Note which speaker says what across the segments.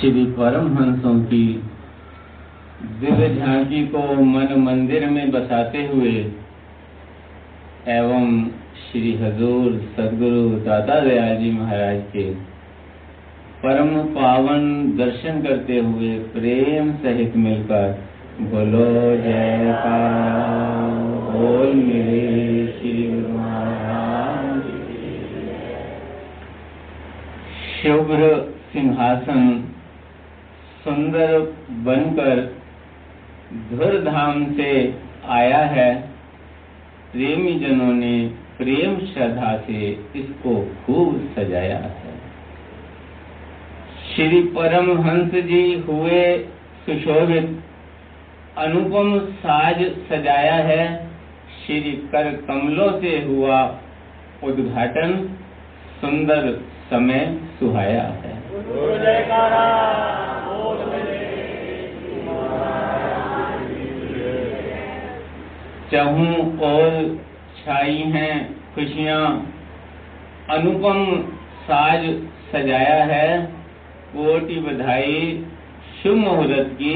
Speaker 1: श्री परमहंसों की। दिव्य झांकी को मन मंदिर में बसाते हुए एवं श्री हजूर सदगुरु दादा दयाल जी महाराज के परम पावन दर्शन करते हुए प्रेम सहित मिलकर बोलो, जयकारा। बोल मेरे श्री महाराज। शुभ्र सिंहासन सुंदर बनकर धुर धाम से आया है। प्रेमी जनों ने प्रेम श्रद्धा से इसको खूब सजाया है। श्री परमहंस जी हुए सुशोभित, अनुपम साज सजाया है। श्री कर कमलों से हुआ उद्घाटन, सुंदर समय सुहाया है। चहू और छाई हैं, खुशियाँ। अनुपम साज सजाया है, कोटि बधाई। शुभ मुहूर्त की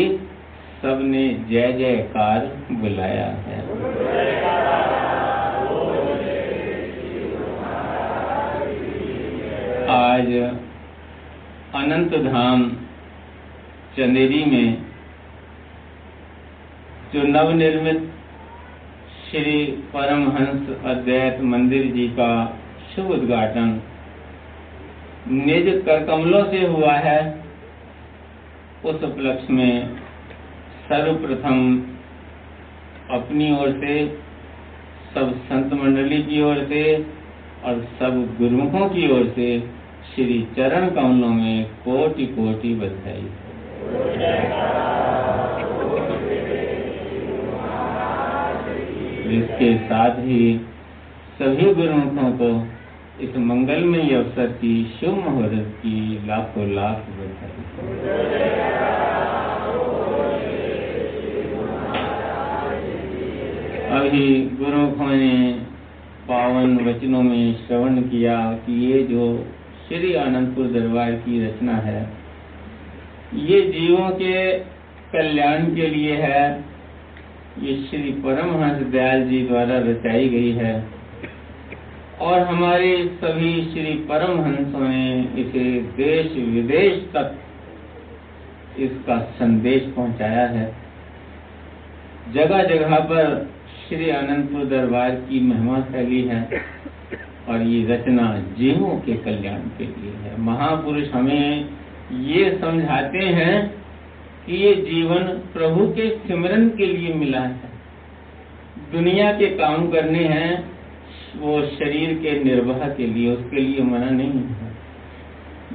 Speaker 1: सबने जय जयकार बुलाया है। आज अनंत धाम चंदेरी में जो नवनिर्मित श्री परमहंस अद्वैत मंदिर जी का शुभ उद्घाटन। निज कर कमलों से हुआ है। उस उपलक्ष्य में सर्वप्रथम अपनी ओर से, सब संत मंडली की ओर से और सब गुरुमुखों की ओर से श्री चरण कमलों में कोटि कोटि बधाई। इसके साथ ही सभी गुरुमुखों को इस मंगलमय अवसर की शुभ मुहूर्त की लाखों लाख बधाई। अभी गुरुमुखों ने पावन वचनों में श्रवण किया कि ये जो श्री आनंदपुर दरबार की रचना है, ये जीवों के कल्याण के लिए है। ये श्री परमहंस दयाल जी द्वारा रचाई गई है। और हमारे सभी श्री परमहंसों ने इसे देश विदेश तक इसका संदेश पहुँचाया है। जगह जगह पर श्री आनंदपुर दरबार की महिमा फैली है और ये रचना जीवों के कल्याण के लिए है। महापुरुष हमें ये समझाते हैं कि ये जीवन प्रभु के सिमरन के लिए मिला है। दुनिया के काम करने हैं, वो शरीर के निर्वाह के लिए, उसके लिए मना नहीं है।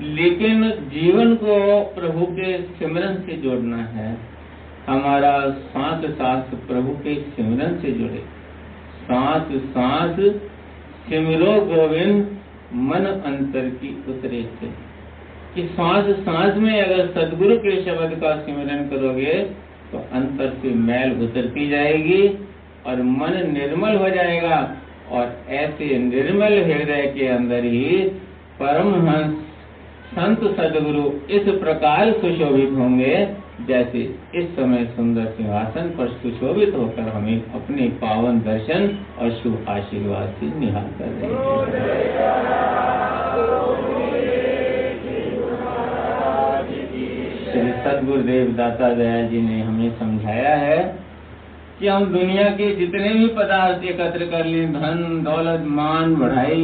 Speaker 1: लेकिन जीवन को प्रभु के सिमरन से जोड़ना है। हमारा सांस सांस प्रभु के सिमरन से जुड़े। सांस सांस सिमरो गोविंद मन अंतर की उतरे से कि सांस सांस में अगर सदगुरु के शब्द का सिमरन करोगे तो अंतर से मैल उतरती जाएगी और मन निर्मल हो जाएगा और ऐसे निर्मल हृदय के अंदर ही परमहंस संत सदगुरु इस प्रकार सुशोभित होंगे, जैसे इस समय सुंदर सिंहासन पर सुशोभित होकर हमें अपने पावन दर्शन और शुभ आशीर्वाद से निहाल कर रहे हैं। सदगुरुदेव दाता दया जी ने हमें समझाया है कि हम दुनिया के जितने भी पदार्थ एकत्र कर लें, धन, दौलत, मान, बढ़ाई,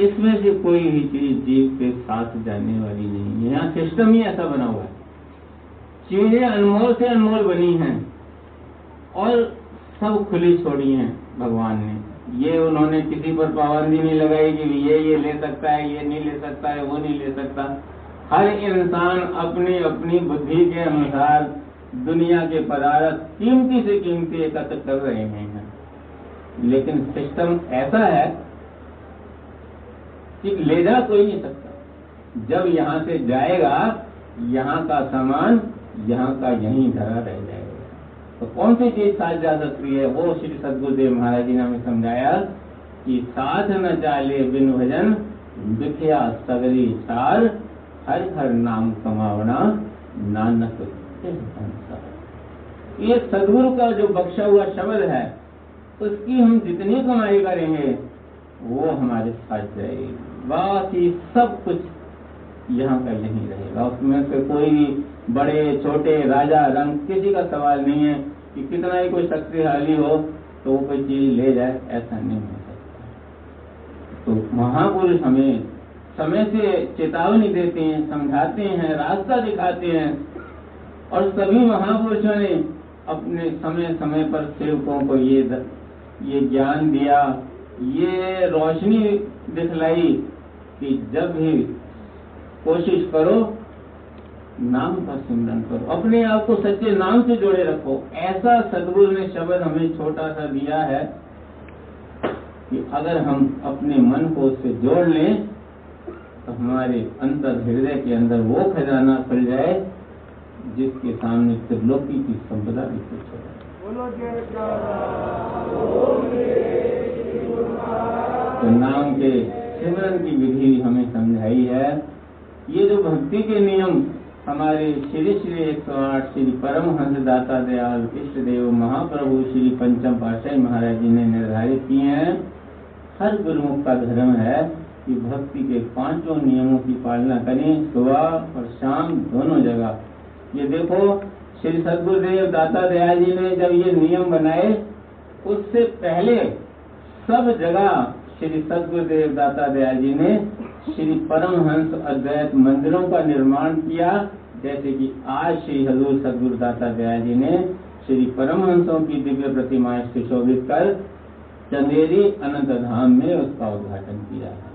Speaker 1: इसमें से कोई भी चीज़ जीव के साथ जाने वाली नहीं है। यहाँ सिस्टम ही ऐसा बना हुआ है। चीज़ें अनमोल से अनमोल बनी हैं और सब खुली छोड़ी हैं भगवान ने। ये उन्होंने किसी पर पाबंदी नहीं लगाई कि ये ये ले सकता है, ये नहीं ले सकता है, वो नहीं ले सकता। हर इंसान अपनी अपनी बुद्धि के अनुसार दुनिया के पदार्थ कीमती से कीमती एकत्र कर रहे हैं। लेकिन सिस्टम ऐसा है कि ले जा कोई नहीं सकता। जब यहाँ से जाएगा, यहाँ का सामान, यहाँ का यहीं धरा रह जाएगा। तो कौन सी चीज़ साथ जा सकती है? वो श्री सदगुरुदेव महाराज जी ने हमें समझाया कि साथ न चाले बिन भजन, बिखया सगरी सार हर हर नाम कमावना नानक ये सदगुरु का जो बख्शा हुआ शब्द है, उसकी हम जितनी कमाई करेंगे, वो हमारे साथ जाएगी। बाकी सब कुछ यहाँ का यही रहेगा। उसमें से कोई भी बड़े, छोटे, राजा रंग किसी का सवाल नहीं है कि कितना ही कोई शक्तिशाली हो तो वो कोई चीज़ ले जाए, ऐसा नहीं हो सकता। तो महापुरुष हमें समय से चेतावनी देते हैं, समझाते हैं, रास्ता दिखाते हैं और सभी महापुरुषों ने अपने समय समय पर सेवकों को ये ये ज्ञान दिया। ये रोशनी दिखलाई कि जब भी कोशिश करो, नाम का सिमरन करो। अपने आप को सच्चे नाम से जोड़े रखो। ऐसा सदगुरु ने शब्द हमें छोटा सा दिया है कि अगर हम अपने मन को उससे जोड़ लें तो हमारे अंतर हृदय के अंदर वो खजाना खुल जाए जिसके सामने त्रिलोकी की संपदा भी कुछ हो तो नाम के सिमरन की विधि हमें समझाई है। ये जो भक्ति के नियम हमारे श्री श्री एक सौ आठ श्री परमहंस दाता दयाल इष्ट देव महाप्रभु श्री पंचम पाशाही महाराज जी ने निर्धारित किए हैं। हर गुरुमुख का धर्म है। कि भक्ति के पाँचों नियमों की पालना करें, सुबह और शाम दोनों जगह। ये देखो, श्री सदगुरुदेव दाता दयाल जी ने जब ये नियम बनाए, उससे पहले सब जगह श्री सदगुरुदेव दाता दयाल जी ने श्री परमहंस अद्वैत मंदिरों का निर्माण किया, जैसे कि आज श्री हजूर सदगुरु दाता दयाल जी ने श्री परमहंसों की दिव्य प्रतिमाएँ सुशोभित कर चंदेरी अनंत धाम में उसका उद्घाटन किया। है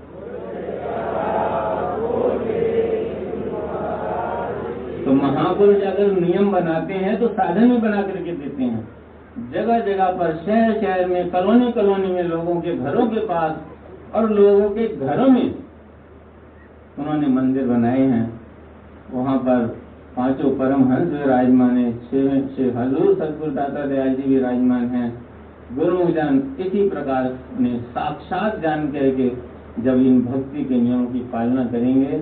Speaker 1: तो महापुरुष अगर नियम बनाते हैं तो साधन भी बना करके देते हैं। जगह जगह पर, शहर शहर में, कॉलोनी कॉलोनी में लोगों के घरों के पास और लोगों के घरों में उन्होंने मंदिर बनाए हैं। वहाँ पर पाँचों परम हंस विराजमान है, छह हजूर सतगुरु दाता दयाल जी विराजमान है। गुरु जन इसी प्रकार ने साक्षात जान करके जब इन भक्ति के नियमों की पालना करेंगे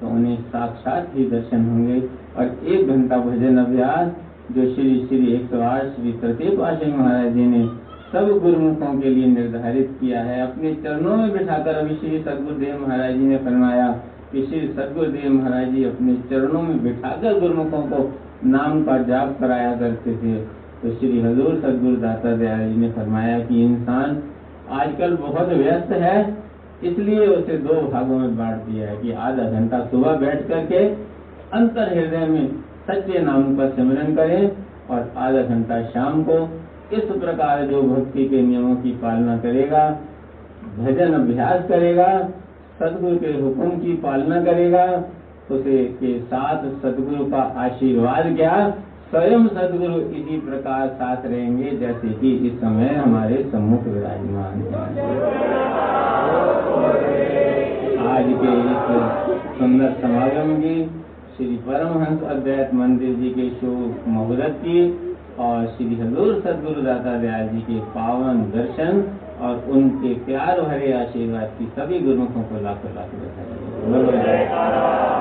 Speaker 1: तो उन्हें साक्षात ही दर्शन होंगे। और एक घंटा भजन अभ्यास, जो श्री श्री एक सौ आठ श्री वासी महाराज जी ने सब गुरुमुखों के लिए निर्धारित किया है, अपने चरणों में बिठाकर अभी श्री सदगुरुदेव महाराज जी ने फरमाया कि श्री सदगुरुदेव महाराज जी अपने चरणों में बिठाकर गुरुमुखों को नाम का जाप कराया करते थे। तो श्री हजूर सदगुरु दाता दयाल जी ने फरमाया कि इंसान आजकल बहुत व्यस्त है, इसलिए उसे दो भागों में बांट दिया है कि आधा घंटा सुबह बैठ करके अंतर हृदय में सच्चे नाम का सिमरन करें और आधा घंटा शाम को इस प्रकार जो भक्ति के नियमों की पालना करेगा, भजन अभ्यास करेगा, सदगुरु के हुक्म की पालना करेगा, उसे के साथ सदगुरु का आशीर्वाद क्या? स्वयं सदगुरु इसी प्रकार साथ रहेंगे जैसे कि इस समय हमारे सम्मुख विराजमान आज के इस सुंदर समागम की श्री परमहंस अद्वैत मंदिर जी के शोक मुहूर्त की और श्री हजूर सदगुरु दाता दयाल जी के पावन दर्शन और उनके प्यार भरे आशीर्वाद की सभी गुरुओं को लाखों लाख बधाई।